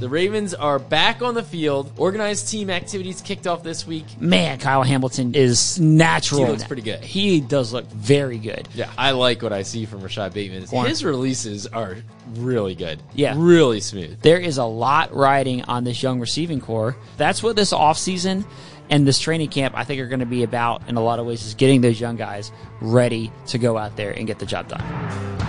The Ravens are back on the field. Organized team activities kicked off this week. Man, Kyle Hamilton is natural. He looks pretty good. He does look very good. Yeah, I like what I see from Rashad Bateman. His releases are really good. Yeah. Really smooth. There is a lot riding on this young receiving corps. That's what this offseason and this training camp, I think, are going to be about in a lot of ways, is getting those young guys ready to go out there and get the job done.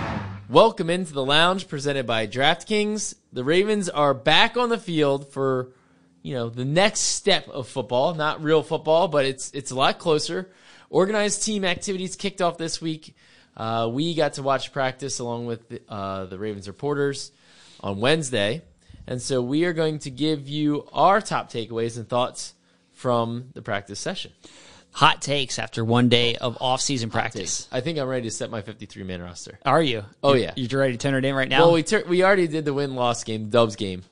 Welcome into the lounge presented by DraftKings. The Ravens are back on the field for, you know, the next step of football. Not real football, but it's it's a lot closer. Organized team activities kicked off this week. Uh, we got to watch practice along with the, uh, the Ravens reporters on Wednesday, and so we are going to give you our top takeaways and thoughts from the practice session. Hot takes after one day of off-season practice. I think I'm ready to set my 53 man roster. Are you? Oh, yeah. You're ready to turn it in right now? Well, we tur- we already did the win loss game, the Dubs game.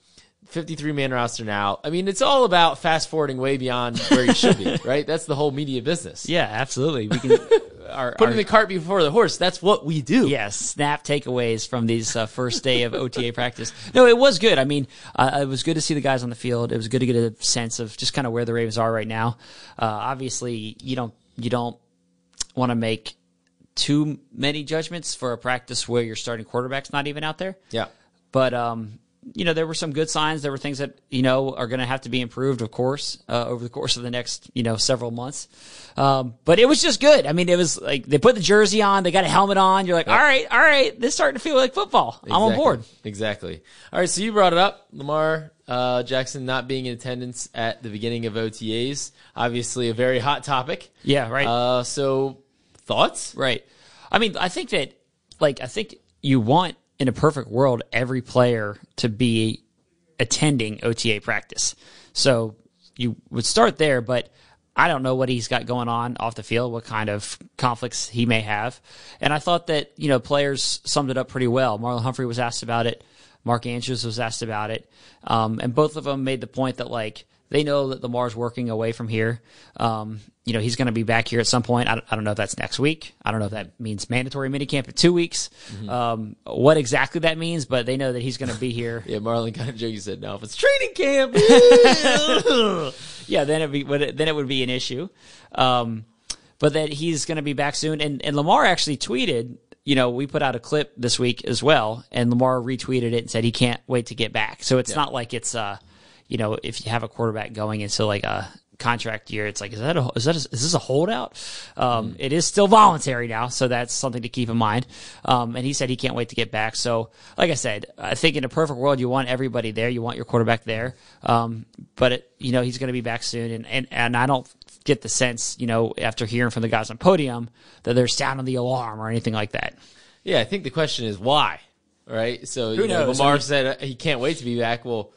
53 man roster now. I mean, it's all about fast forwarding way beyond where you should be, right? That's the whole media business. yeah, absolutely. We can. our, Putting our- the cart before the horse. That's what we do. Yes, snap takeaways from these uh, first day of OTA practice. No, it was good. I mean, uh, it was good to see the guys on the field. It was good to get a sense of just kind of where the Ravens are right now. Uh, obviously, you don't you don't want to make too many judgments for a practice where your starting quarterback's not even out there. Yeah. But um, you know, there were some good signs. There were things that you know are going to have to be improved, of course, uh, over the course of the next you know several months. Um, but it was just good. I mean, it was like they put the jersey on, they got a helmet on. You're like, all right, all right, this is starting to feel like football. I'm on board. Exactly. All right, so you brought it up, Lamar uh, Jackson not being in attendance at the beginning of OTAs. Obviously, a very hot topic. Yeah, right, Uh, so thoughts? right. I mean, I think that like I think you want in a perfect world every player to be attending OTA practice. So you would start there, but I don't know what he's got going on off the field, what kind of conflicts he may have. And I thought that, you know, players summed it up pretty well. Marlon Humphrey was asked about it. Mark Andrews was asked about it. Um, and both of them made the point that, like, they know that Lamar's working away from here. Um, you know, he's going to be back here at some point. I don't, I don't know if that's next week. I don't know if that means mandatory minicamp in two weeks. Um, what exactly that means, but they know that he's going to be here. Yeah, Marlon kind of joked. You said, "No, if it's training camp." yeah, then it'd it- then it would be an issue. Um, but that he's going to be back soon. And and Lamar actually tweeted. You know, we put out a clip this week as well, and Lamar retweeted it and said he can't wait to get back. So it's not like it's uh, you know, if you have a quarterback going into like a contract year, it's like is that a, is that a, is this a holdout? Um, it is still voluntary now, so that's something to keep in mind. Um, and he said he can't wait to get back. So, like I said, I think in a perfect world, you want everybody there, you want your quarterback there. Um, but it, you know, he's going to be back soon, and, and and I don't get the sense, you know, after hearing from the guys on podium that they're sounding the alarm or anything like that. Yeah, I think the question is why, right? So you know, knows? Lamar I mean- said uh, he can't wait to be back. Well,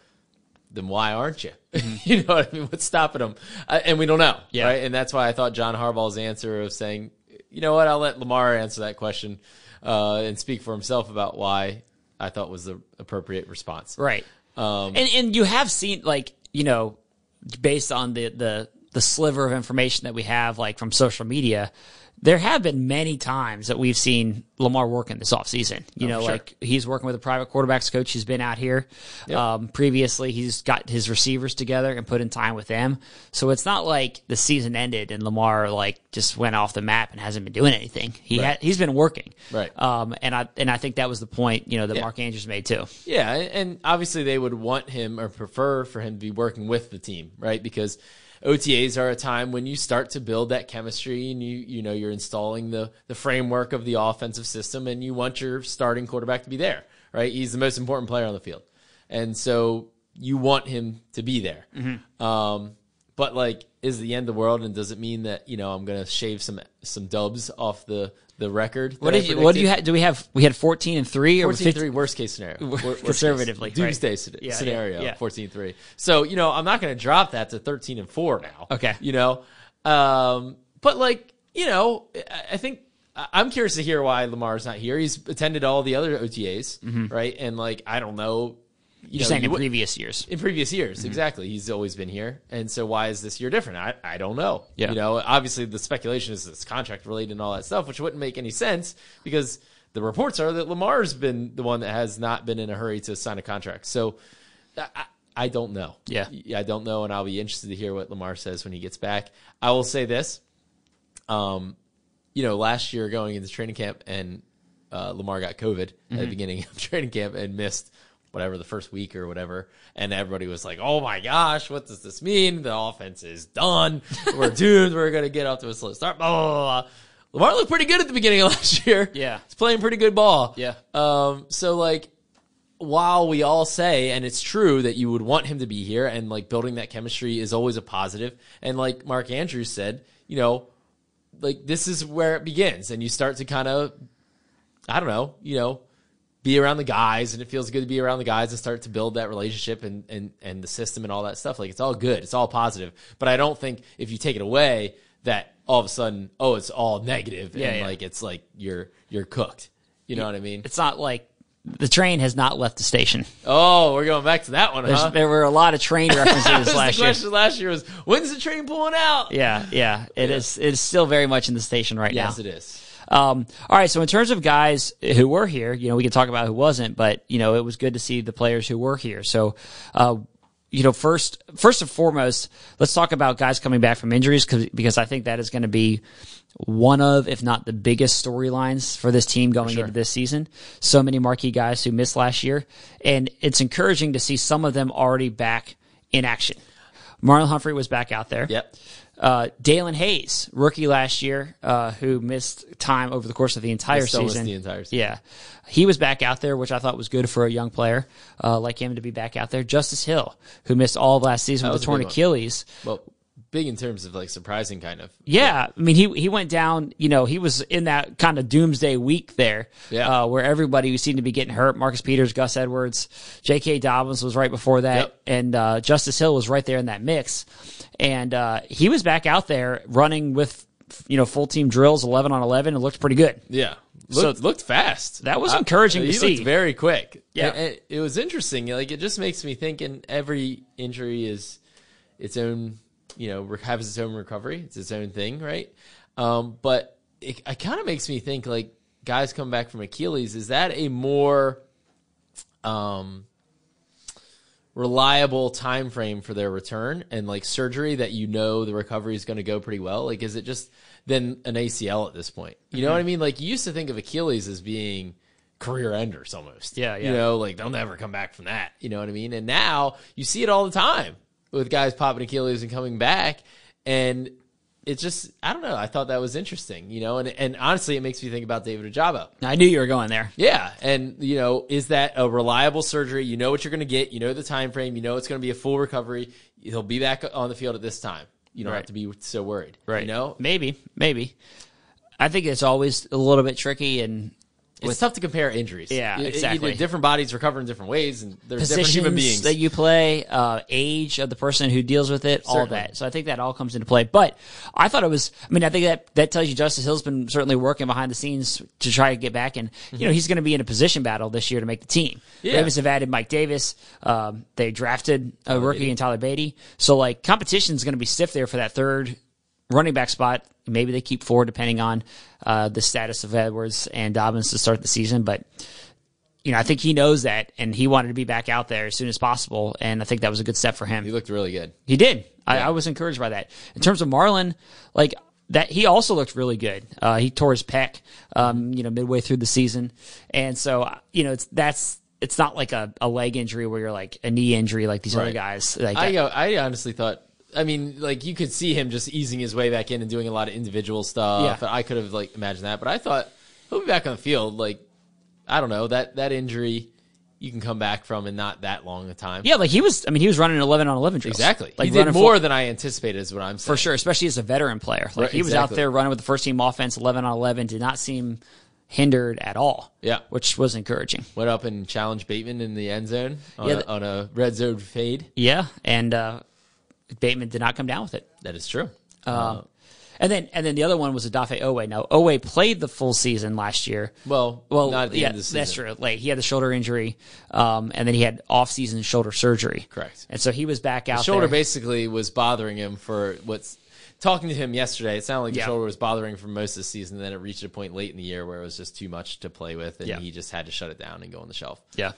then why aren't you? you know what I mean? What's stopping him? Uh, and we don't know, Yeah. right? And that's why I thought John Harbaugh's answer of saying, you know what, I'll let Lamar answer that question uh, and speak for himself about why I thought was the appropriate response. Right. Um, and and you have seen like you know based on the the the sliver of information that we have like from social media there have been many times that we've seen Lamar working this offseason. You know, Oh, sure. like he's working with a private quarterbacks coach. He's been out here. Um, previously, he's got his receivers together and put in time with them. So it's not like the season ended and Lamar like just went off the map and hasn't been doing anything. He Right. ha- he's been working. Right. Um, and I and I think that was the point you know that Yeah. Mark Andrews made too. Yeah, and obviously they would want him or prefer for him to be working with the team, right? Because OTAs are a time when you start to build that chemistry and you you know you're installing the the framework of the offensive system and you want your starting quarterback to be there, right? He's the most important player on the field. And so you want him to be there. Um but like is the end of the world and does it mean that, you know, I'm going to shave some some dubs off the the record? What did you? What do you have? Do we have? We had fourteen and three or 14 15 3 worst case scenario. Worst Conservatively, case. right. Doomsday scen- Yeah, yeah, scenario, yeah. 14 3. So, you know, I'm not going to drop that to 13 and 4 now. Okay. You know, um, but like, you know, I- think I'm curious to hear why Lamar's not here. He's attended all the other OTAs, right? And like, I don't know. You You're know, saying in previous years. in previous years, exactly. He's always been here, and so why is this year different? I, I don't know. Yeah. You know, obviously the speculation is it's contract related and all that stuff, which wouldn't make any sense because the reports are that Lamar's been the one that has not been in a hurry to sign a contract. So I, I don't know. Yeah. I don't know, and I'll be interested to hear what Lamar says when he gets back. I will say this. Um, you know, last year going into training camp and uh, Lamar got COVID at the beginning of training camp and missed whatever the first week or whatever, and everybody was like, "Oh my gosh, what does this mean? The offense is done. We're doomed. We're gonna get off to a slow start." Blah blah blah. blah. Lamar looked pretty good at the beginning of last year. Yeah. he's playing pretty good ball. Yeah. Um. So like, while we all say, and it's true that you would want him to be here, and like building that chemistry is always a positive, and like Mark Andrews said, you know, like this is where it begins, and you start to kind of, I don't know, you know, be around the guys, and it feels good to be around the guys and start to build that relationship and and and the system and all that stuff. Like it's all good, it's all positive, but I don't think if you take it away that all of a sudden, oh, it's all negative, Yeah, and yeah. like it's like you're you're cooked. You know what I mean? It's not like the train has not left the station. Oh, we're going back to that one, huh? There were a lot of train references last year. last year was when's the train pulling out? Yeah, yeah. It is. It's still very much in the station right Yes, now. Yes, it is. Um, all right. So in terms of guys who were here, you know, we can talk about who wasn't, but you know, it was good to see the players who were here. So, uh, you know, first, first and foremost, let's talk about guys coming back from injuries because because I think that is going to be one of, if not the biggest storylines for this team going into this season. So many marquee guys who missed last year, and it's encouraging to see some of them already back in action. Marlon Humphrey was back out there. Yep. Uh, Daelin Hayes, rookie last year, uh, who missed time over the course of the entire season. the entire season. Yeah, he was back out there, which I thought was good for a young player uh, like him to be back out there. Justice Hill, who missed all of last season with was a a torn. Achilles. Well, big in terms of like surprising kind of. Yeah, I mean he he went down. You know, he was in that kind of doomsday week there, Yeah. uh, where everybody seemed to be getting hurt. Marcus Peters, Gus Edwards, J.K. Dobbins was right before that, Yep. and uh, Justice Hill was right there in that mix. And uh, he was back out there running with you know full team drills, eleven on eleven. It looked pretty good. Yeah. So- Looked, looked fast. That was encouraging to he see. Looked very quick. Yeah. And it was interesting. Like it just makes me think. And every injury is its own. You know, has its own recovery. It's its own thing, right? Um, but it, it kind of makes me think like guys come back from Achilles. Is that a more um reliable time frame for their return and like surgery that you know the recovery is going to go pretty well like is it just then an acl at this point you know what Mm-hmm. i mean like you used to think of achilles as being career enders almost Yeah, yeah. you know like they'll never come back from that you know what i mean and now you see it all the time with guys popping achilles and coming back and it's just i don't know i thought that was interesting you know and, and honestly it makes me think about david Ojabo. I knew you were going there. Yeah, and you know, is that a reliable surgery? You know what you're going to get. You know the time frame. You know it's going to be a full recovery. He'll be back on the field at this time. You don't Right. have to be so worried. Right. You know, maybe, maybe. I think it's always a little bit tricky and it's tough to compare injuries. Yeah, You- you- exactly. different bodies recover in different ways, and there's different positions human beings. that you play, uh, age of the person who deals with it, all of that. So I think that all comes into play. But I thought it was. I mean, I think that that tells you Justice Hill's been certainly working behind the scenes to try to get back, and you know he's going to be in a position battle this year to make the team. Mm-hmm. Yeah. Ravens have added Mike Davis. Um, they drafted a rookie in Tyler Badie. So like competition is going to be stiff there for that third running back spot. Maybe they keep four depending on uh, the status of Edwards and Dobbins to start the season, but you know, I think he knows that, and he wanted to be back out there as soon as possible, and I think that was a good step for him. he looked really good. He did. I, I was encouraged by that. In terms of Marlon, like that, he also looked really good. Uh, he tore his pec, um, you know, midway through the season, and so you know, it's that's it's not like a, a leg injury where you're like a knee injury like these other guys. Like I I honestly thought. I mean, like you could see him just easing his way back in and doing a lot of individual stuff. Yeah. I could have like imagined that, but I thought he'll be back on the field. Like I don't know that that injury you can come back from in not that long a time. yeah, like he was. I mean, he was running eleven on eleven drills. Exactly. Like he did more than I anticipated, is what I'm saying. for sure, especially as a veteran player. Like Right, he was out there running with the first team offense, eleven on eleven, did not seem hindered at all. Yeah. which was encouraging. Went up and challenged Bateman in the end zone on, Yeah, a, on a red zone fade. Yeah, and uh, Bateman did not come down with it. That is true. Um, and then and then the other one was Odafe Oweh. Now Oweh played the full season last year. well, Well, not at the yeah, end of the season. that's true. Like he had the shoulder injury, um, and then he had off-season shoulder surgery. Correct. And so he was back out. shoulder there. basically was bothering him for what's talking to him yesterday. It sounded like Yeah. shoulder was bothering him for most of the season. Then it reached a point late in the year where it was just too much to play with, and Yeah. he just had to shut it down and go on the shelf. Yeah.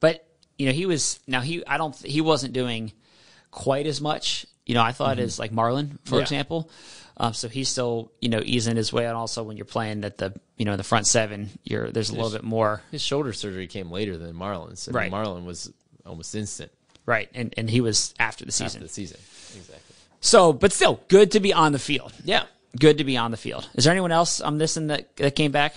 But you know, he was now he I don't he wasn't doing quite as much. You know, I thought as like Marlon, for Yeah. example. Um, so he's still you know easing his way, and also when you're playing at the you know the front seven, you're there's a little bit more His shoulder surgery came later than Marlon's. I mean, Right. Marlon was almost instant right, and and he was after the season. after the season. Exactly. So, but still, good to be on the field. Yeah. Good to be on the field. Is there anyone else I'm missing that that came back?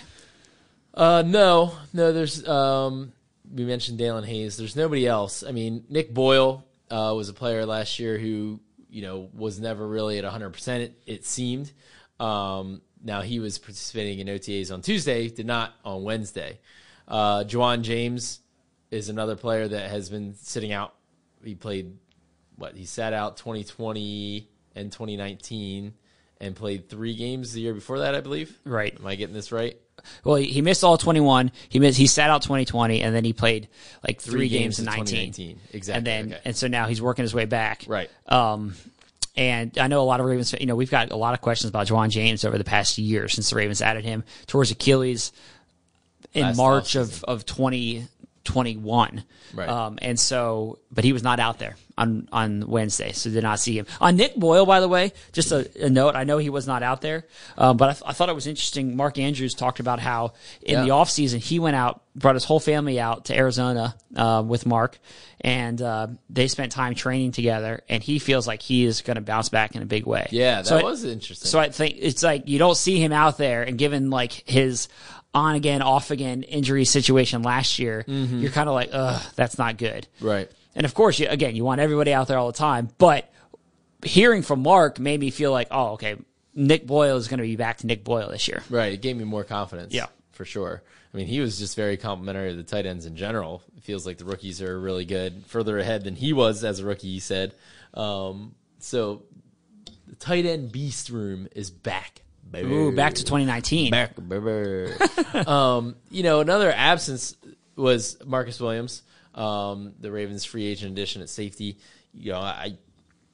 Uh, no, no. There's um, we mentioned Daelin Hayes. There's nobody else. I mean, Nick Boyle uh, was a player last year who you know was never really at 100. percent It, it seemed. Um, now he was participating in OTAs on Tuesday, did not on Wednesday. Uh, Ja'Wuan James is another player that has been sitting out. He played what he sat out 2020 and 2019 and played three games the year before that, I believe. Right. Am I getting this right? Well, he, missed all 21. He missed, he sat out 2020, and then he played like three, three games, games, in 19. Exactly. And then okay. and so now he's working his way back. Right. Um, and I know a lot of Ravens, you know, we've got a lot of questions about Ja'Wuan James over the past year since the Ravens added him towards Achilles in Last March of, of 20, 21. Right. Um, and so, but he was not out there on, on Wednesday, so did not see him. On Nick Boyle, by the way, just a, a note, I know he was not out there, um, but I, th- I, thought it was interesting. Mark Andrews talked about how in yeah. the offseason he went out, brought his whole family out to Arizona uh, with Mark, and uh, they spent time training together, and he feels like he is going to bounce back in a big way. Yeah, that so was I, interesting. So I think it's like you don't see him out there, and given like his, on again, off again injury situation last year, you're kind of like, ugh, that's not good. right. And of course, you, again, you want everybody out there all the time, but hearing from Mark made me feel like, oh, okay, Nick Boyle is going to be back to Nick Boyle this year. Right. It gave me more confidence. Yeah. For sure. I mean, he was just very complimentary of the tight ends in general. It feels like the rookies are really good, further ahead than he was as a rookie, he said. Um, so the tight end beast room is back. Baby. Ooh, back to 2019. Back, baby. um, you know, another absence was Marcus Williams, um, the Ravens free agent addition at safety. You know, I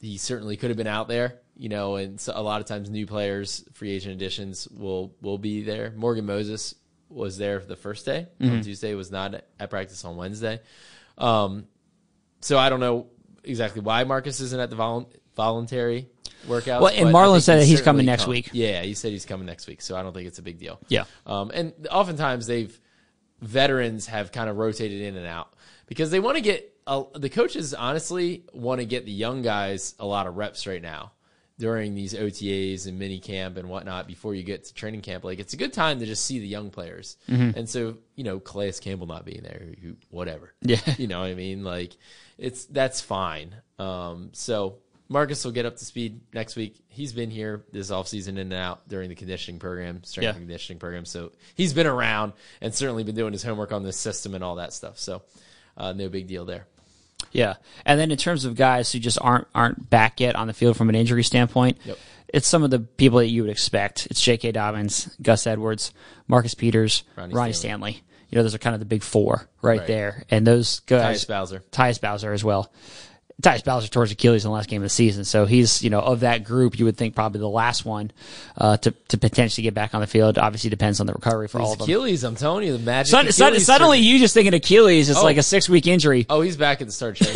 he certainly could have been out there. You know, and so a lot of times new players, free agent additions will will be there. Morgan Moses was there the first day on Tuesday. Was not at practice on Wednesday. Um, so I don't know exactly why Marcus isn't at the vol- voluntary workouts. Well, and Marlon said that he's coming next come- week. Yeah, he said he's coming next week, so I don't think it's a big deal. Yeah. Um, and oftentimes they've veterans have kind of rotated in and out because they want to get uh, the coaches honestly want to get the young guys a lot of reps right now during these OTAs and mini camp and whatnot before you get to training camp. Like it's a good time to just see the young players. And so, you know, Calais Campbell not being there, whatever. Yeah. You know what I mean? Like it's that's fine. Um, so Marcus will get up to speed next week. He's been here this offseason in and out during the conditioning program, strength Yeah. and conditioning program. So he's been around and certainly been doing his homework on this system and all that stuff. So uh, no big deal there. Yeah, and then in terms of guys who just aren't aren't back yet on the field from an injury standpoint, Yep. it's some of the people that you would expect. It's J.K. Dobbins, Gus Edwards, Marcus Peters, Ronnie Ronnie, Stanley. Stanley. You know, those are kind of the big four right, Right. there, and those guys, Tyus Bowser. Tyus Bowser as well. Tyus Bowser towards Achilles in the last game of the season, so he's you know of that group, you would think probably the last one uh, to to potentially get back on the field. Obviously, depends on the recovery for all These of them. Achilles, I'm telling you, the magic. Sud- sud- suddenly, you just thinking Achilles, is Oh. like a six week injury. oh, he's back at the start.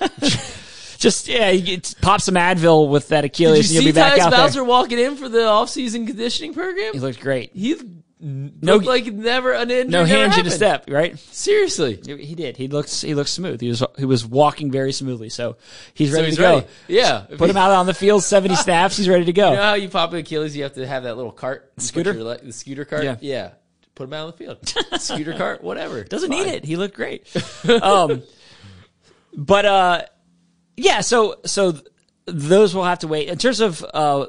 Just yeah, pop some Advil with that Did Achilles, you and see you'll be back Tyus out Bowser there. walking in for the off-season conditioning program? He looked great. He No- looked like never an injury. No hinge in a step, right? Seriously. He did. He looks he looks smooth. He was he was walking very smoothly. So he's So ready he's to go. Yeah. Put him out on the field, seventy snaps. He's ready to go. You know how you pop an Achilles, you have to have that little cart, Scooter? your the scooter cart. Yeah. Yeah, Put him out on the field. scooter cart, whatever. Doesn't It's need it. He looked great. um, but uh, yeah. So so th- those will have to wait. In terms of uh,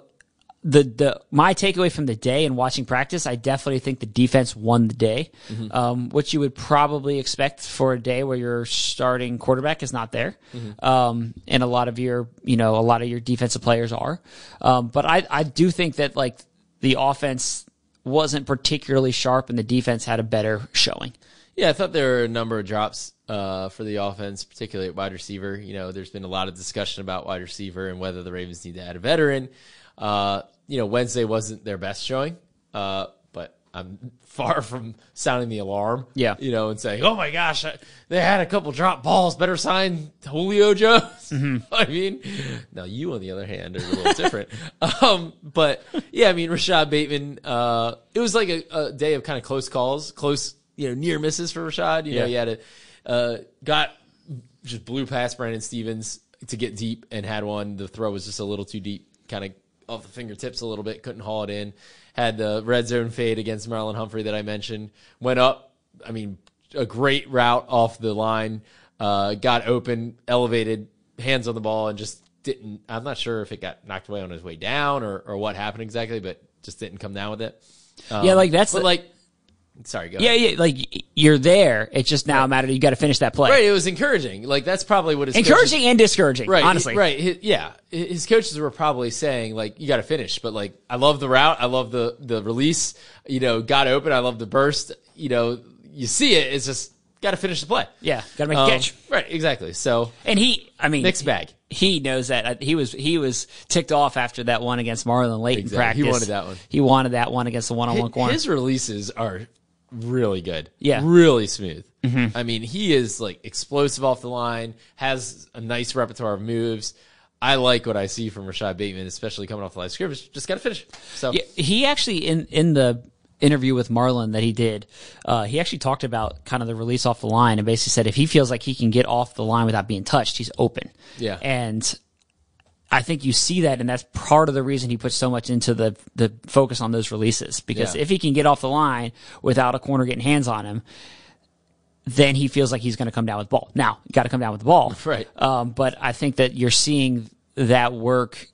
the the my takeaway from the day and watching practice, I definitely think the defense won the day, um, which you would probably expect for a day where your starting quarterback is not there, um, and a lot of your you know a lot of your defensive players are. Um, but I I do think that like the offense wasn't particularly sharp and the defense had a better showing. Yeah, I thought there were a number of drops uh, for the offense, particularly at wide receiver. You know, there's been a lot of discussion about wide receiver and whether the Ravens need to add a veteran. Uh, you know, Wednesday wasn't their best showing, uh, but I'm far from sounding the alarm. Yeah. You know, and saying, oh my gosh, I, they had a couple drop balls. Better sign Julio Jones. Mm-hmm. I mean, now you, on the other hand, are a little different. Um, but yeah, I mean, Rashad Bateman, uh, it was like a, a day of kind of close calls, close, you know, near misses for Rashad. You know, Yeah. he had a, uh, got just blew past Brandon Stephens to get deep and had one. The throw was just a little too deep, kind of off the fingertips a little bit, couldn't haul it in. Had the red zone fade against Marlon Humphrey that I mentioned. Went up, I mean, a great route off the line, uh, got open, elevated, hands on the ball, and just didn't. I'm not sure if it got knocked away on his way down or, or what happened exactly, but just didn't come down with it. Um, Yeah, like, that's but the- like, sorry, go Yeah, ahead. yeah, like you're there. It's just now a matter you got to finish that play. Right, it was encouraging. Like that's probably what his coaches- Encouraging and discouraging, right, honestly. right, yeah. His coaches were probably saying like, "You got to finish," but like, I love the route, I love the the release. You know, got open, I love the burst. You know, you see it. It's just got to finish the play. Yeah, got to make a Um, catch. Right, exactly. So And he, I mean, mixed bag. He knows that Uh, he was he was ticked off after that one against Marlon late in Exactly. practice. He wanted that one. He wanted that one against the one on one corner. His releases are really good. Yeah. Mm-hmm. Really smooth. I mean, he is like explosive off the line, has a nice repertoire of moves. I like what I see from Rashad Bateman, especially coming off the line of scrimmage. Just got to finish. So Yeah, he actually in in the interview with Marlon that he did, uh, he actually talked about kind of the release off the line and basically said if he feels like he can get off the line without being touched, he's open. Yeah. and I think you see that, and that's part of the reason he puts so much into the the focus on those releases because Yeah. if he can get off the line without a corner getting hands on him. Then he feels like he's going to come down with the ball. Now, you got to come down with the ball, Right. Um, but I think that you're seeing that work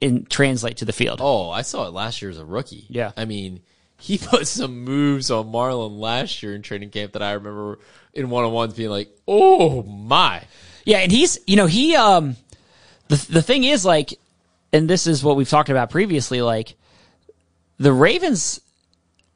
in translate to the field. Oh, I saw it last year as a rookie. Yeah. I mean, he put some moves on Marlon last year in training camp that I remember in one on ones being like, oh my. Yeah, and he's you know he um the the thing is like, and this is what we've talked about previously. Like the Ravens,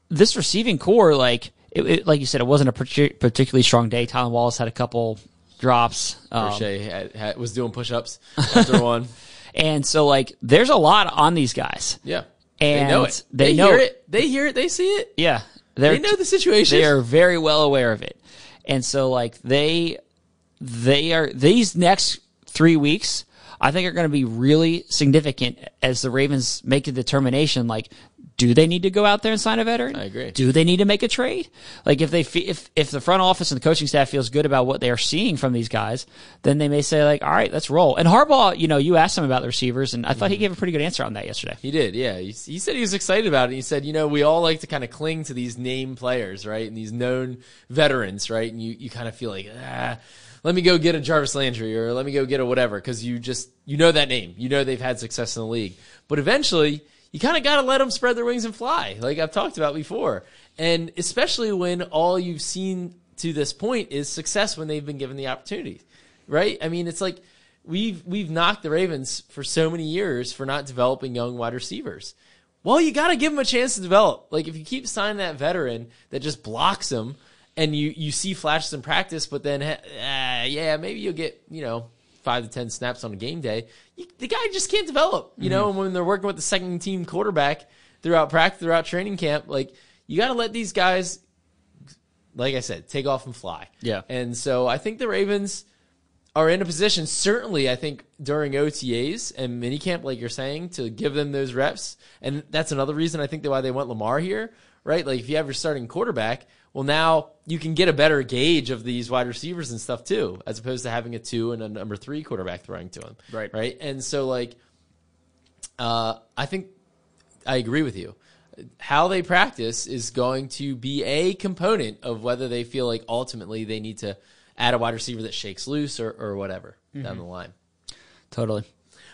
this receiving corps, like it, it- like you said, it wasn't a partic- particularly strong day. Tylan Wallace had a couple drops, um, had, had, was doing push ups after one. and so like there's a lot on these guys. Yeah. And they know it. they They, know hear it. it. They hear it. They see it. Yeah, They know the situation. They are very well aware of it, and so like they they are these next three weeks. I think are going to be really significant as the Ravens make a determination. Like, do they need to go out there and sign a veteran? I agree. Do they need to make a trade? Like, if they fe- if if the front office and the coaching staff feels good about what they are seeing from these guys, then they may say like, all right, let's roll. And Harbaugh, you know, you asked him about the receivers, and I thought Mm-hmm. he gave a pretty good answer on that yesterday. He did, yeah. He, he said he was excited about it. He said, you know, we all like to kind of cling to these name players, right? And these known veterans, right? And you, you kind of feel like, ah, let me go get a Jarvis Landry or let me go get a whatever because you just, you know that name. You know they've had success in the league. But eventually, you kind of got to let them spread their wings and fly, like I've talked about before. And especially when all you've seen to this point is success when they've been given the opportunity, right? I mean, it's like, we've we've knocked the Ravens for so many years for not developing young wide receivers. Well, you got to give them a chance to develop. Like if you keep signing that veteran that just blocks them, and you you see flashes in practice, but then uh, yeah, maybe you'll get you know five to ten snaps on a game day. You, the guy just can't develop. You know, and when they're working with the second team quarterback throughout practice, throughout training camp, like you got to let these guys, like I said, take off and fly. Yeah. And so I think the Ravens are in a position, certainly, I think, during OTAs and minicamp, like you're saying, to give them those reps. And that's another reason I think that why they want Lamar here, right? Like, if you have your starting quarterback, well, now you can get a better gauge of these wide receivers and stuff, too, as opposed to having a two and a number three quarterback throwing to him. Right. Right. And so, like, uh, I think I agree with you. How they practice is going to be a component of whether they feel like ultimately they need to add a wide receiver that shakes loose or, or whatever down the line. Totally.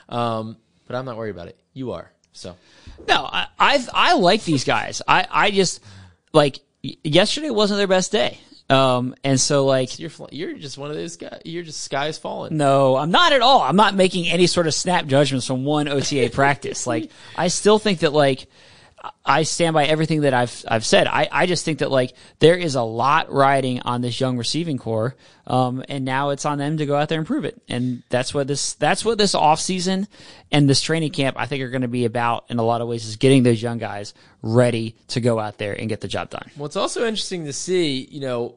Um, but I'm not worried about it. You are. So No, I I, I like these guys. I, I just like yesterday wasn't their best day. Um, and so like you're fl- you're just one of those guys. You're just skies falling. no, I'm not at all. I'm not making any sort of snap judgments from one OTA practice. Like I still think that like I stand by everything that I've I've said. I, I just think that like there is a lot riding on this young receiving corps, um, and now it's on them to go out there and prove it. And that's what this that's what this offseason and this training camp I think are going to be about in a lot of ways is getting those young guys ready to go out there and get the job done. Well, it's also interesting to see. You know,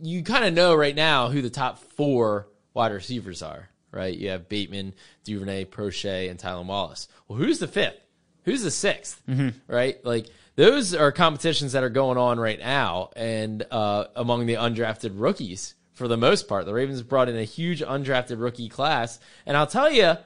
you kind of know right now who the top four wide receivers are. Right? You have Bateman, Duvernay, Proche, and Tylan Wallace. Well, who's the fifth? Who's the 6th mm-hmm. right? Like those are competitions that are going on right now, and uh, among the undrafted rookies for the most part, the Ravens brought in a huge undrafted rookie class, and I'll tell you,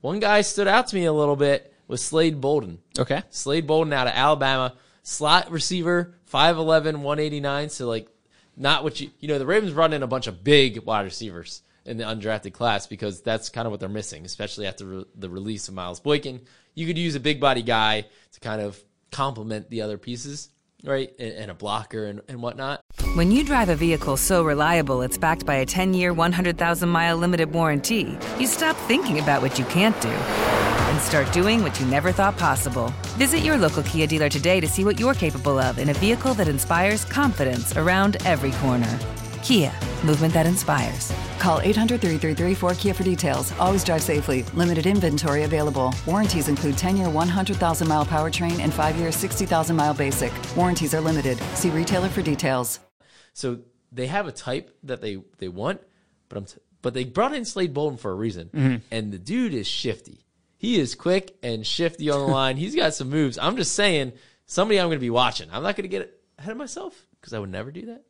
one guy stood out to me a little bit was Slade Bolden. Okay, Slade Bolden out of Alabama, slot receiver, 5'11", 189, so like not what you you know the Ravens brought in a bunch of big wide receivers in the undrafted class because that's kind of what they're missing, especially after re- the release of Miles Boykin you could use a big body guy to kind of complement the other pieces, right? And, and a blocker and, and whatnot. When you drive a vehicle so reliable it's backed by a 10 year, 100,000 mile limited warranty, you stop thinking about what you can't do and start doing what you never thought possible. Visit your local Kia dealer today to see what you're capable of in a vehicle that inspires confidence around every corner. Kia, movement that inspires. Call 800 333 4KIA for details. Always drive safely. Limited inventory available. Warranties include 10 year 100,000 mile powertrain and 5 year 60,000 mile basic. Warranties are limited. See retailer for details. So they have a type that they, they want, but I'm t- but they brought in Slade Bolden for a reason. Mm-hmm. And the dude is shifty. He is quick and shifty on the line. He's got some moves. I'm just saying, somebody I'm going to be watching. I'm not going to get ahead of myself because I would never do that.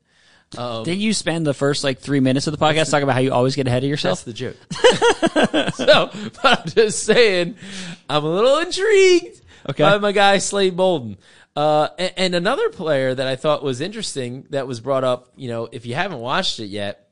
Um, Did you spend the first like three minutes of the podcast talking about how you always get ahead of yourself? That's the joke. so, but I'm just saying, I'm a little intrigued okay. by my guy Slade Bolden. Uh, and, and, another player that I thought was interesting that was brought up, you know, if you haven't watched it yet,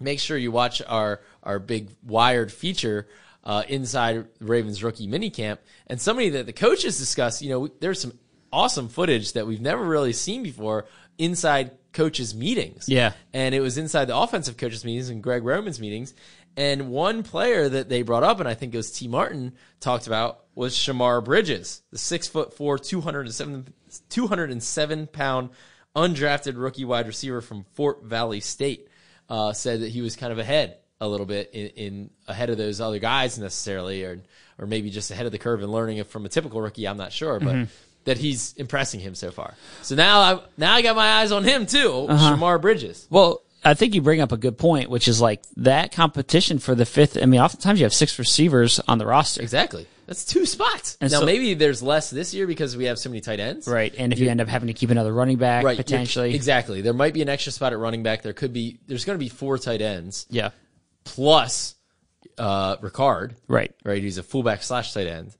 make sure you watch our our big wired feature uh, inside Ravens rookie minicamp. And somebody that the coaches discussed, you know, there's some awesome footage that we've never really seen before inside coaches' meetings. Yeah. And it was inside the offensive coaches' meetings and Greg Roman's meetings. And one player that they brought up, and I think it was Tee Martin talked about, was Shemar Bridges, the six foot four, 207, 207 pound undrafted rookie wide receiver from Fort Valley State. Uh, said that he was kind of ahead a little bit in, in, ahead of those other guys necessarily, or or maybe just ahead of the curve and learning it from a typical rookie. I'm not sure, but mm-hmm that he's impressing him so far. So now I now I got my eyes on him too, uh-huh. Shemar Bridges. Well, I think you bring up a good point, which is like that competition for the fifth. I mean, oftentimes you have six receivers on the roster. Exactly. That's two spots. And now so, maybe there's less this year because we have so many tight ends. Right. And if you, you end up having to keep another running back right, potentially. Exactly. There might be an extra spot at running back. There could be there's going to be four tight ends. Yeah. Plus uh Ricard. Right. Right. He's a fullback slash tight end.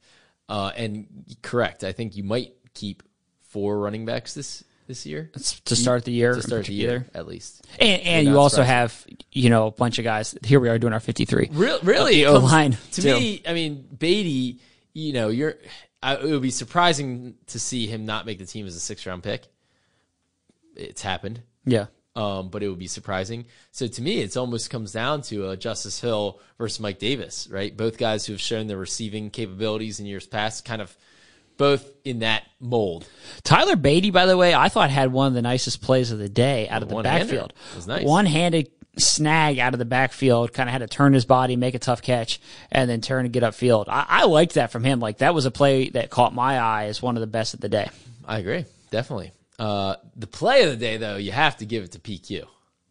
Uh, and correct, I think you might keep four running backs this this year to start the year. To start the year, at least. And, and you also have you know a bunch of guys. Here we are doing our fifty three. Real, really, O line to too. me. I mean, Badie. You know, you're. I, it would be surprising to see him not make the team as a six round pick. It's happened. Yeah. Um, but it would be surprising. So to me, it almost comes down to a Justice Hill versus Mike Davis, right? Both guys who have shown their receiving capabilities in years past, kind of both in that mold. Tyler Badie, by the way, I thought had one of the nicest plays of the day out of the backfield. Nice. One handed snag out of the backfield, kind of had to turn his body, make a tough catch, and then turn and get upfield. I, I liked that from him. Like that was a play that caught my eye as one of the best of the day. I agree, definitely. Uh, the play of the day, though, you have to give it to PQ.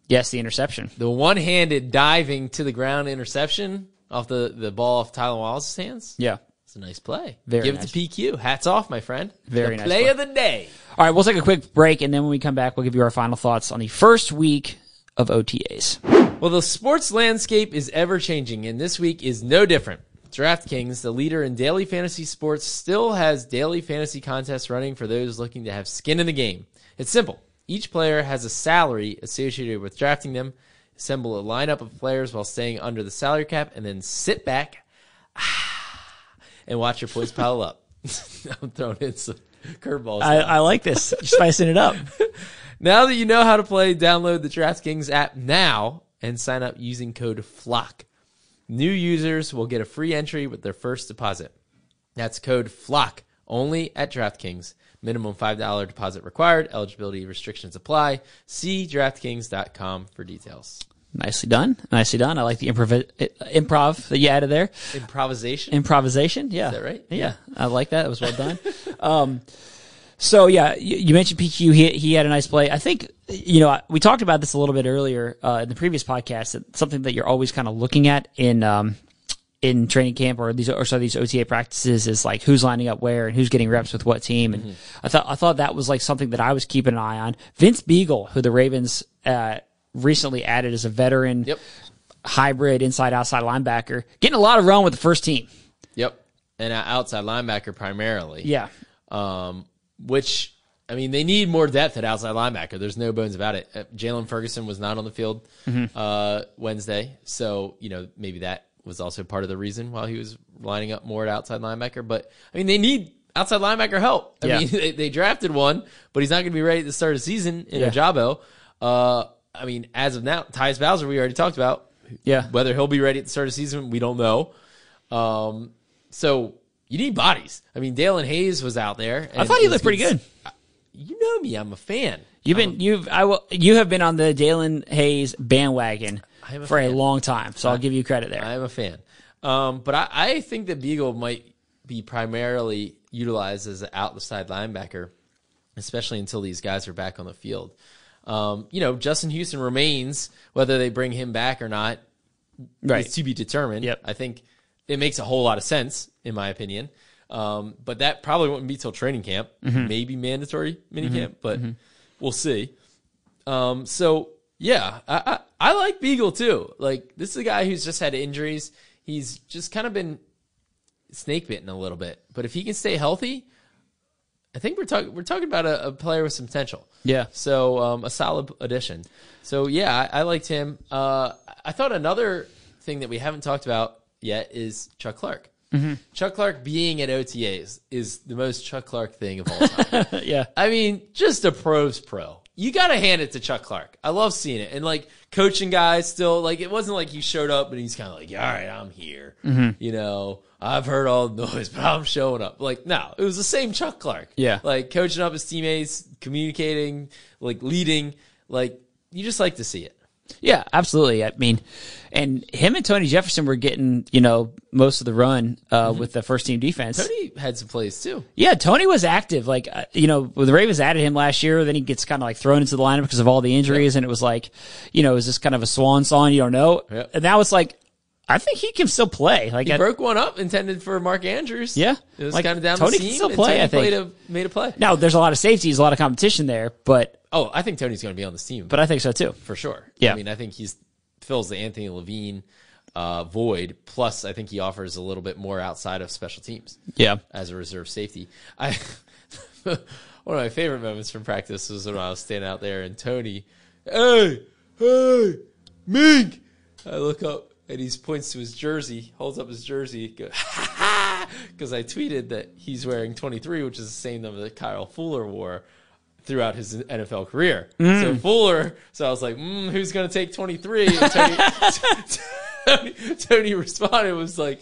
Yes, the interception. The one-handed diving to the ground interception off the, the ball off Tylan Wallace's hands. Yeah. It's a nice play. Very Give nice. it to PQ. Hats off, my friend. Very the nice play, play. of the day. All right, we'll take a quick break, and then when we come back, we'll give you our final thoughts on the first week of OTAs. Well, the sports landscape is ever changing, and this week is no different. DraftKings, the leader in daily fantasy sports, still has daily fantasy contests running for those looking to have skin in the game. It's simple. Each player has a salary associated with drafting them. Assemble a lineup of players while staying under the salary cap, and then sit back. Ah, and watch your points pile up. I'm throwing in some curveballs. I, I, like this. spicing it up. now that you know how to play, download the DraftKings app now and sign up using code FLOCK. New users will get a free entry with their first deposit. That's code FLOCK, only at DraftKings. Minimum $5 deposit required. Eligibility restrictions apply. See DraftKings.com for details. Nicely done. Nicely done. I like the improv improv that you added there. Improvisation. Improvisation. Yeah. Is that right? Yeah. I like that. It was well done. um, so yeah, you, you mentioned PQ. He he had a nice play. I think you know we talked about this a little bit earlier uh, in the previous podcast. That something that you're always kind of looking at in um, in training camp or these or so these OTA practices is like who's lining up where and who's getting reps with what team. And I thought I thought that was like something that I was keeping an eye on. Vince Biegel, who the Ravens uh, recently added as a veteran Yep. hybrid inside outside linebacker, getting a lot of run with the first team. Yep. And uh, outside linebacker primarily. Yeah. Um, which I mean, they need more depth at outside linebacker. There's no bones about it. Uh, Jaylon Ferguson was not on the field uh, Wednesday, so you know maybe that was also part of the reason why he was lining up more at outside linebacker. But I mean, they need outside linebacker help. I Yeah. mean, they, they drafted one, but he's not going to be ready at the start of the season in Yeah. Ojabo. Uh, I mean, as of now, Tyus Bowser, we already talked about. Yeah. Whether he'll be ready at the start of the season, we don't know. Um, so you need bodies. I mean, Daelin Hayes was out there. I thought he looked pretty good. You know me, I'm a fan. You've been you've I will you have been on the Daelin Hayes bandwagon a for a long time, so I'll give you credit there. I'm a fan. Um, but I, I think that Biegel might be primarily utilized as an outside linebacker, especially until these guys are back on the field. Um, you know, Justin Houston remains, whether they bring him back or not, right. is to be determined. Yep. I think it makes a whole lot of sense, in my opinion. Um, but that probably wouldn't be till training camp, Mm-hmm. maybe mandatory mini camp, but we'll see. Um, so yeah, I, I I like Biegel too. Like this is a guy who's just had injuries. He's just kind of been snake bitten a little bit. But if he can stay healthy, I think we're talking we're talking about a, a player with some potential. Yeah. So um, a solid addition. So yeah, I, I liked him. Uh, I thought another thing that we haven't talked about yet is Chuck Clark. Mm-hmm. Chuck Clark being at OTAs is the most Chuck Clark thing of all time. yeah. I mean, just a pro's pro. You got to hand it to Chuck Clark. I love seeing it. And like coaching guys still, like it wasn't like he showed up and he's kind of like, all right, I'm here. Mm-hmm. You know, I've heard all the noise, but I'm showing up. Like, no, it was the same Chuck Clark. Yeah. Like coaching up his teammates, communicating, like leading. Like, you just like to see it. Yeah, absolutely. I mean, and him and Tony Jefferson were getting, you know, most of the run uh, with the first team defense. Tony had some plays too. Yeah, Tony was active. Like, uh, you know, when the Ravens added him last year, then he gets kind of like thrown into the lineup because of all the injuries. And it was like, you know, is this kind of a swan song? You don't know. Yep. And now it's like, I think he can still play. Like, He I- broke one up intended for Mark Andrews. Yeah. It was Like, kind of down Tony the can seam. still and play, I think. played a, made a play. now there's a lot of safeties, a lot of competition there, but Oh, I think Tony's going to be on this team. but I think so too. for sure. Yeah. I mean, I think he's fills the Anthony Levine uh, void. Plus, I think he offers a little bit more outside of special teams Yeah. as a reserve safety. I one of my favorite moments from practice was when I was standing out there and Tony, hey, hey, Mink. I look up and he points to his jersey, holds up his jersey, go, because I tweeted that he's wearing 23, which is the same number that Kyle Fuller wore throughout his NFL career. So Fuller, so I was like, mm, who's going to take 23? And Tony, Tony, Tony responded was like,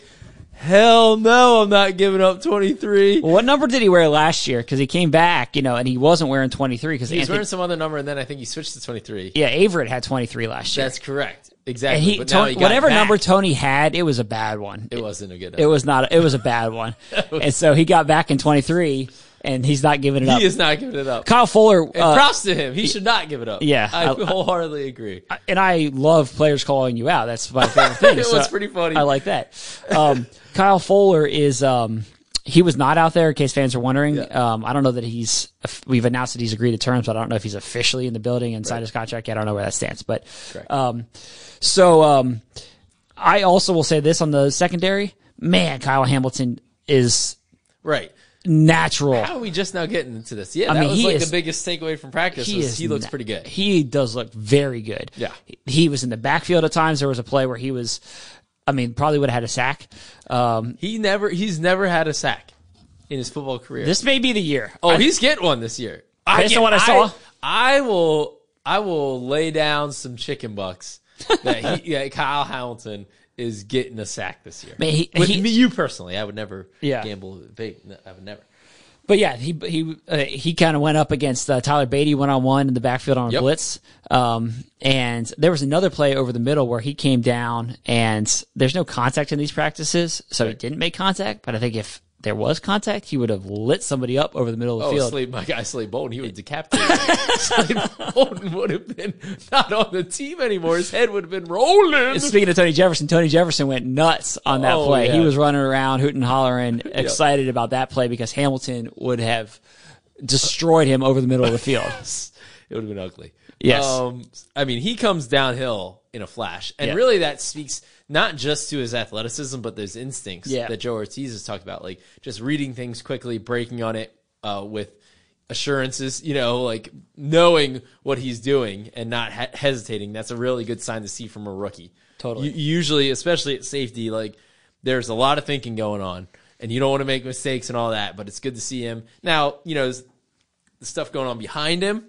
hell no, I'm not giving up 23. Well, what number did he wear last year? Because he came back, you know, and he wasn't wearing 23 because He was Anthony, wearing some other number, and then I think he switched to 23. yeah, Averett had 23 last year. That's correct. Exactly. he, Tony, he whatever number Tony had, it was a bad one. it wasn't a good It was not. It was a bad one, and so he got back in 23, and he's not giving it up. He is not giving it up. Kyle Fuller, And uh, props to him. He should not give it up. Yeah, I, I- wholeheartedly agree. and I love players calling you out. That's my favorite thing. It So was pretty funny. I like that. Um, Kyle Fuller is. Um, he was not out there, in case fans are wondering. Yeah. Um, I don't know that he's. We've announced that he's agreed to terms, but I don't know if he's officially in the building and signed his contract yet. I don't know where that stands, but um, so um, I also will say this on the secondary. Man, Kyle Hamilton is right. Natural. How are we just now getting into this? Yeah, I that mean, was he like is- the biggest takeaway from practice. he he looks na- pretty good. He does look very good. Yeah. He was in the backfield at times. There was a play where he was, I mean, probably would have had a sack. Um, He never he's never had a sack in his football career. this may be the year. oh, I- he's getting one this year. Based get- on what I saw? I, will I will lay down some chicken bucks that he, yeah, Kyle Hamilton is getting a sack this year. He- With he- me, you personally, I would never Yeah. gamble. I would never. but yeah, he he uh, he kind of went up against uh, Tyler Badie one on one in the backfield on a Yep. blitz. Um, and there was another play over the middle where he came down, and there's no contact in these practices, so he didn't make contact. But I think if there was contact, he would have lit somebody up over the middle of the Oh, field. Slade, my guy Slade Bolden, he would decapitate. Slade Bolden would have been not on the team anymore. His head would have been rolling. Speaking of Tony Jefferson, Tony Jefferson went nuts on that Oh, play. He was running around, hooting and hollering, excited about that play because Hamilton would have destroyed him over the middle of the field. It would have been ugly. Yes. Um, I mean, he comes downhill in a flash. And Yeah. really, that speaks not just to his athleticism, but those instincts Yeah. that Joe Ortiz has talked about. Like just reading things quickly, breaking on it uh, with assurances, you know, like knowing what he's doing and not he- hesitating. That's a really good sign to see from a rookie. Totally. Usually, especially at safety, like there's a lot of thinking going on. And you don't want to make mistakes and all that, but it's good to see him. Now, you know, the stuff going on behind him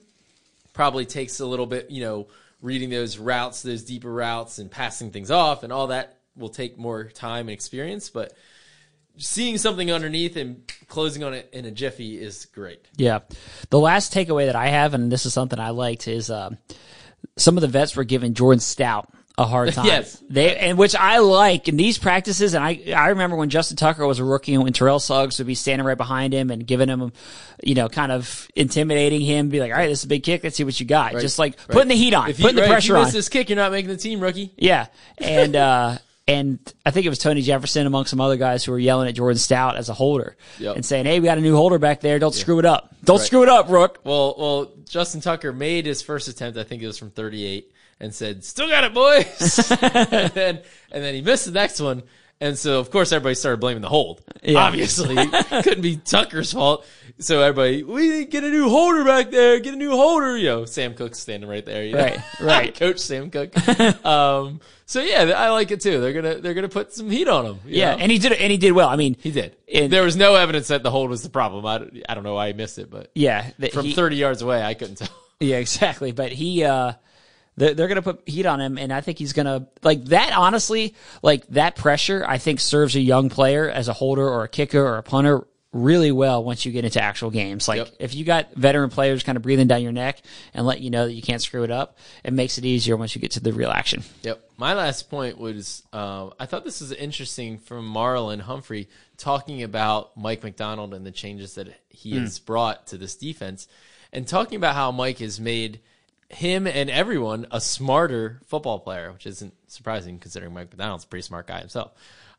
probably takes a little bit, you know, reading those routes, those deeper routes and passing things off and all that will take more time and experience, but seeing something underneath and closing on it in a jiffy is great. Yeah. The last takeaway that I have, and this is something I liked, is um, some of the vets were giving Jordan Stout a hard time. Yes. They and which I like in these practices, and I I remember when Justin Tucker was a rookie and when Terrell Suggs would be standing right behind him and giving him, you know, kind of intimidating him, be like, all right, this is a big kick, let's see what you got. Just like putting the heat on, If you, putting the right, if pressure you on. miss this kick, you're not making the team, rookie. Yeah, and uh, and I think it was Tony Jefferson among some other guys who were yelling at Jordan Stout as a holder Yep. and saying, "Hey, we got a new holder back there. Don't screw it up. Don't screw it up, Rook." Well, well, Justin Tucker made his first attempt. I think it was from 38, and said, "Still got it, boys." and then, and then he missed the next one, and so of course everybody started blaming the hold. Yeah. Obviously, couldn't be Tucker's fault. So everybody, we need to get a new holder back there. Get a new holder. You know, Sam Koch's standing right there. You know? Right, right. Coach Sam Koch. um, so yeah, I like it too. They're gonna they're gonna put some heat on him. Yeah, know? and he did, and he did well. I mean, he did. And- there was no evidence that the hold was the problem. I, don't- I don't know why he missed it, but yeah, from he- 30 yards away, I couldn't tell. Yeah, exactly. But he, uh, they're, they're going to put heat on him, and I think he's going to like that. Honestly, like that pressure, I think serves a young player as a holder or a kicker or a punter really well once you get into actual games. Like Yep. if you got veteran players kind of breathing down your neck and let you know that you can't screw it up, it makes it easier once you get to the real action. Yep. My last point was uh, I thought this was interesting from Marlon Humphrey talking about Mike Macdonald and the changes that he has brought to this defense, and talking about how Mike has made him and everyone a smarter football player, which isn't surprising considering Mike Macdonald's a pretty smart guy himself.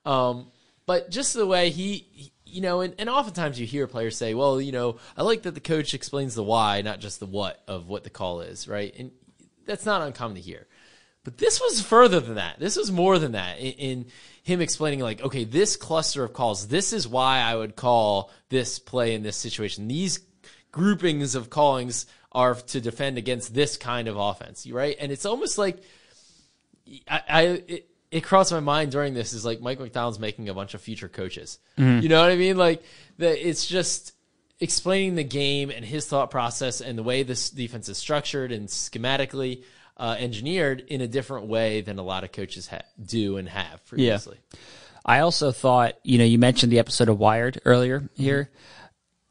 Um, but just the way he, he- you know, and, and oftentimes you hear players say, well, you know, I like that the coach explains the why, not just the what of what the call is, right? And that's not uncommon to hear. But this was further than that. This was more than that in, in him explaining, like, okay, this cluster of calls, this is why I would call this play in this situation. These groupings of callings are to defend against this kind of offense, right? And it's almost like I, I it, it crossed my mind during this is like Mike Macdonald's making a bunch of future coaches. You know what I mean? Like that it's just explaining the game and his thought process and the way this defense is structured and schematically uh, engineered in a different way than a lot of coaches ha- do and have previously. I also thought, you know, you mentioned the episode of Wired earlier here.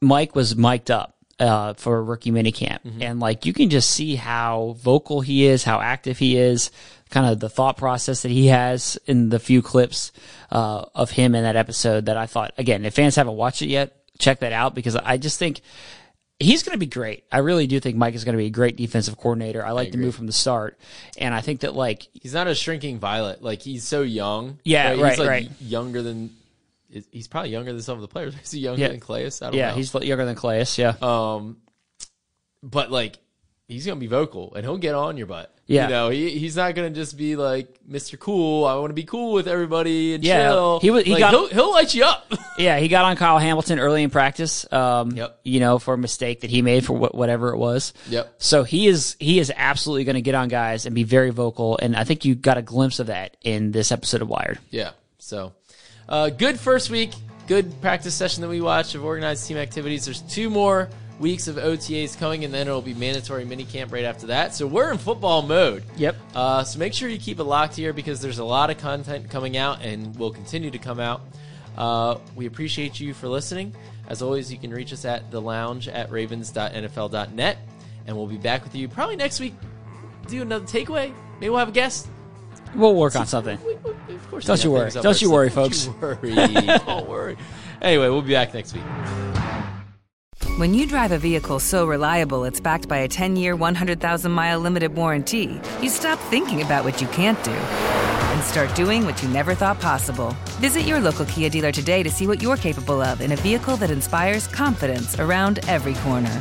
Mike was mic'd up uh, for a rookie minicamp, and like you can just see how vocal he is, how active he is, kind of the thought process that he has in the few clips uh, of him in that episode. That I thought, again, if fans haven't watched it yet, check that out because I just think he's going to be great. I really do think Mike is going to be a great defensive coordinator. I like the move from the start, and I think that like He's not a shrinking violet. Like he's so young. Yeah, He's right, like right. Younger than he's probably younger than some of the players. Is he younger Yeah. than Calais? I don't yeah, know. he's younger than Calais. Yeah. Um, but like he's gonna be vocal and he'll get on your butt. Yeah. you know he he's not gonna just be like Mr. Cool. I want to be cool with everybody and Yeah, chill. he was- he Like, got- he'll, he'll light you up. Yeah, he got on Kyle Hamilton early in practice. Um, Yep. You know, for a mistake that he made for wh- whatever it was. Yep. So he is he is absolutely going to get on guys and be very vocal, and I think you got a glimpse of that in this episode of Wired. yeah. So, uh, good first week. Good practice session that we watched of organized team activities. There's two more weeks of OTAs coming, and then it'll be mandatory minicamp right after that. So we're in football mode. Yep. Uh, so make sure you keep it locked here because there's a lot of content coming out and will continue to come out. Uh, we appreciate you for listening. As always, you can reach us at the lounge at ravens.nfl.net. And we'll be back with you probably next week. Do another takeaway. Maybe we'll have a guest. We'll work on something. We- we- of course Don't you worry. Don't you worry, folks. Don't you worry. Don't worry. Anyway, we'll be back next week. When you drive a vehicle so reliable it's backed by a 10 year, 100,000 mile limited warranty, you stop thinking about what you can't do and start doing what you never thought possible. Visit your local Kia dealer today to see what you're capable of in a vehicle that inspires confidence around every corner.